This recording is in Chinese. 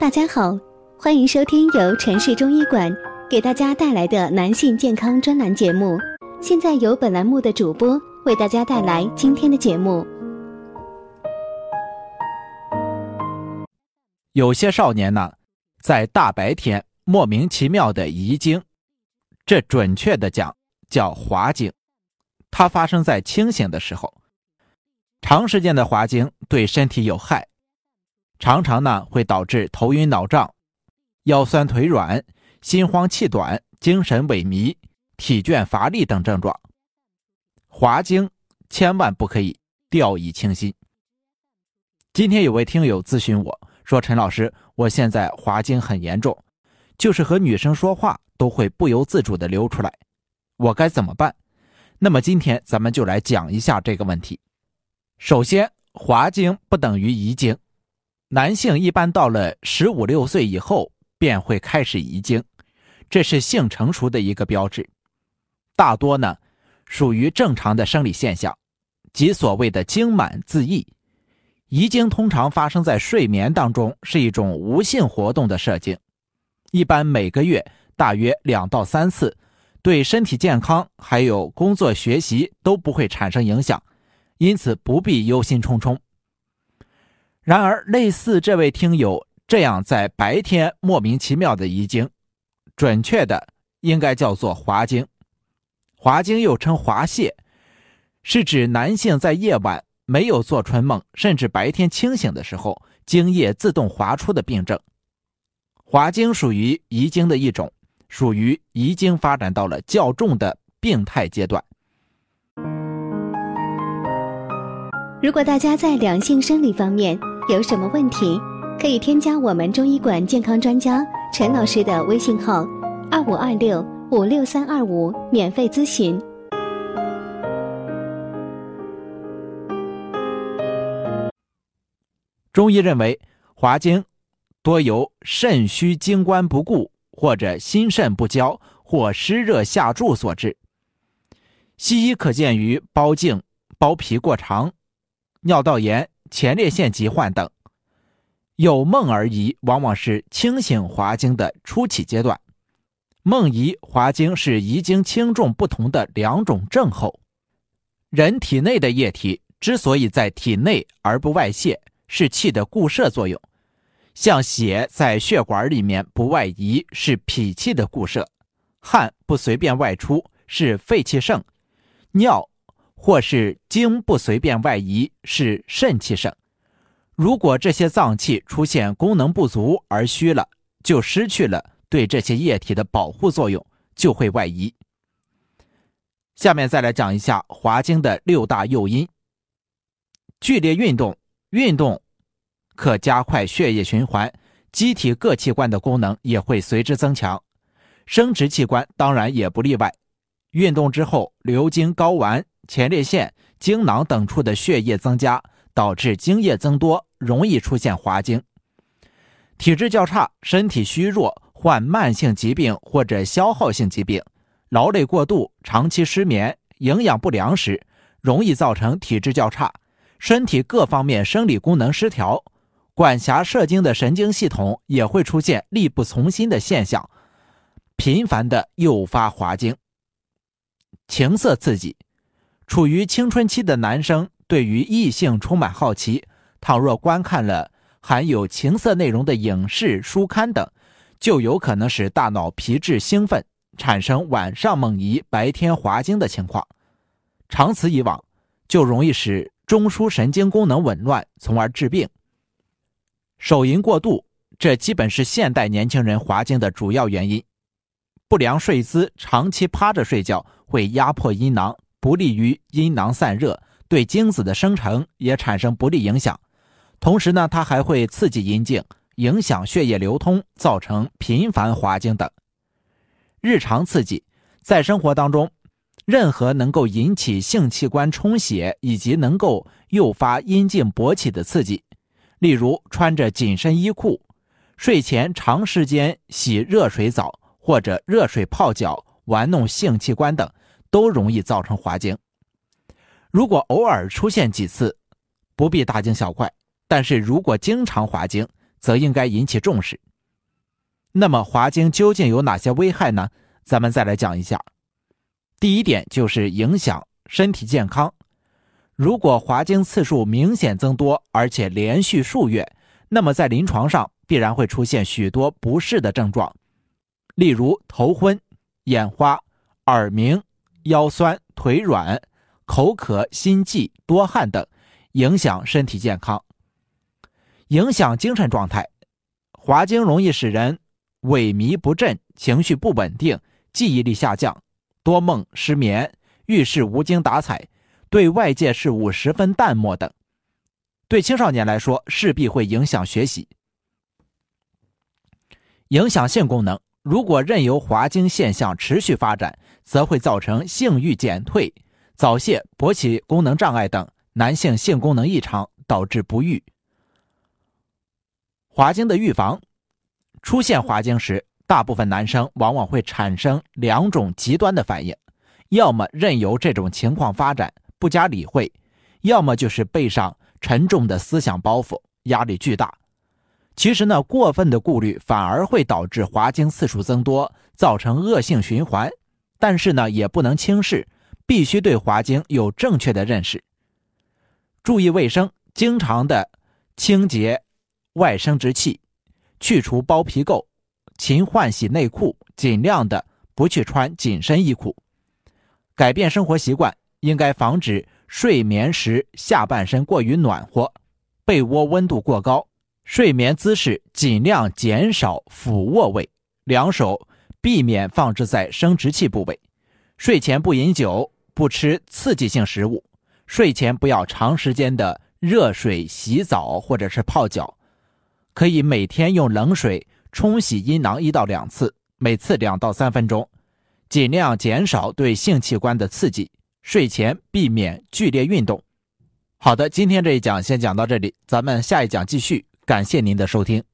大家好，欢迎收听由城市中医馆给大家带来的男性健康专栏节目。现在由本栏目的主播为大家带来今天的节目。有些少年呢，在大白天莫名其妙的遗精，这准确的讲叫滑精，它发生在清醒的时候。长时间的滑精对身体有害，常常呢会导致头晕脑胀、腰酸腿软、心慌气短、精神萎靡、体倦乏力等症状。滑精千万不可以掉以轻心。今天有位听友咨询我说：“陈老师，我现在滑精很严重，就是和女生说话都会不由自主的流出来，我该怎么办？”那么今天咱们就来讲一下这个问题。首先，滑精不等于遗精。男性一般到了十五六岁以后便会开始遗精，这是性成熟的一个标志。大多呢属于正常的生理现象，即所谓的精满自溢。遗精通常发生在睡眠当中，是一种无性活动的射精，一般每个月大约两到三次，对身体健康还有工作学习都不会产生影响。因此不必忧心忡忡。然而，类似这位听友这样在白天莫名其妙的遗精，准确的应该叫做滑精。滑精又称滑泄，是指男性在夜晚没有做春梦，甚至白天清醒的时候，精液自动滑出的病症。滑精属于遗精的一种，属于遗精发展到了较重的病态阶段。如果大家在两性生理方面有什么问题，可以添加我们中医馆健康专家陈老师的微信号：二五二六五六三二五，免费咨询。中医认为，滑精多由肾虚精关不固，或者心肾不交，或湿热下注所致。西医可见于包茎、包皮过长。尿道炎、前列腺疾患等，有梦而遗，往往是清醒滑精的初期阶段。梦遗滑精是遗精轻重不同的两种症候。人体内的液体之所以在体内而不外泄，是气的固摄作用。像血在血管里面不外移，是脾气的固摄；汗不随便外出，是肺气盛；尿。或是精不随便外移，是肾气盛。如果这些脏器出现功能不足而虚了，就失去了对这些液体的保护作用，就会外移。下面再来讲一下滑精的六大诱因。剧烈运动，运动可加快血液循环，机体各器官的功能也会随之增强，生殖器官当然也不例外。运动之后流经睾丸。前列腺、精囊等处的血液增加，导致精液增多，容易出现滑精。体质较差、身体虚弱、患慢性疾病或者消耗性疾病、劳累过度、长期失眠、营养不良时，容易造成体质较差，身体各方面生理功能失调，管辖射精的神经系统也会出现力不从心的现象，频繁的诱发滑精。情色刺激。处于青春期的男生对于异性充满好奇，倘若观看了含有情色内容的影视、书刊等，就有可能使大脑皮质兴奋，产生晚上梦遗、白天滑精的情况。长此以往，就容易使中枢神经功能紊乱，从而致病。手淫过度，这基本是现代年轻人滑精的主要原因。不良睡姿，长期趴着睡觉，会压迫阴囊。不利于阴囊散热，对精子的生成也产生不利影响。同时呢，它还会刺激阴茎，影响血液流通，造成频繁滑精等。日常刺激，在生活当中，任何能够引起性器官充血以及能够诱发阴茎勃起的刺激，例如穿着紧身衣裤、睡前长时间洗热水澡或者热水泡脚、玩弄性器官等。都容易造成滑精。如果偶尔出现几次，不必大惊小怪；但是如果经常滑精，则应该引起重视。那么滑精究竟有哪些危害呢？咱们再来讲一下。第一点就是影响身体健康。如果滑精次数明显增多，而且连续数月，那么在临床上必然会出现许多不适的症状，例如头昏、眼花、耳鸣、腰酸、腿软、口渴、心悸、多汗等，影响身体健康，影响精神状态。滑精容易使人萎靡不振，情绪不稳定，记忆力下降。多梦、失眠、遇事无精打采，对外界事物十分淡漠等，对青少年来说势必会影响学习，影响性功能。如果任由滑精现象持续发展，则会造成性欲减退、早泄、勃起功能障碍等男性性功能异常，导致不育。滑精的预防，出现滑精时。大部分男生往往会产生两种极端的反应，要么任由这种情况发展，不加理会；要么就是背上沉重的思想包袱，压力巨大。其实呢，过分的顾虑反而会导致滑精次数增多，造成恶性循环。但是呢，也不能轻视，必须对滑精有正确的认识。注意卫生，经常的清洁外生殖器，去除包皮垢。勤换洗内裤，尽量的不去穿紧身衣裤。改变生活习惯，应该防止睡眠时下半身过于暖和，被窝温度过高。睡眠姿势尽量减少俯卧位，两手避免放置在生殖器部位。睡前不饮酒，不吃刺激性食物。睡前不要长时间的热水洗澡或者是泡脚，可以每天用冷水。冲洗阴囊一到两次，每次两到三分钟，尽量减少对性器官的刺激。睡前避免剧烈运动。好的，今天这一讲先讲到这里，咱们下一讲继续。感谢您的收听。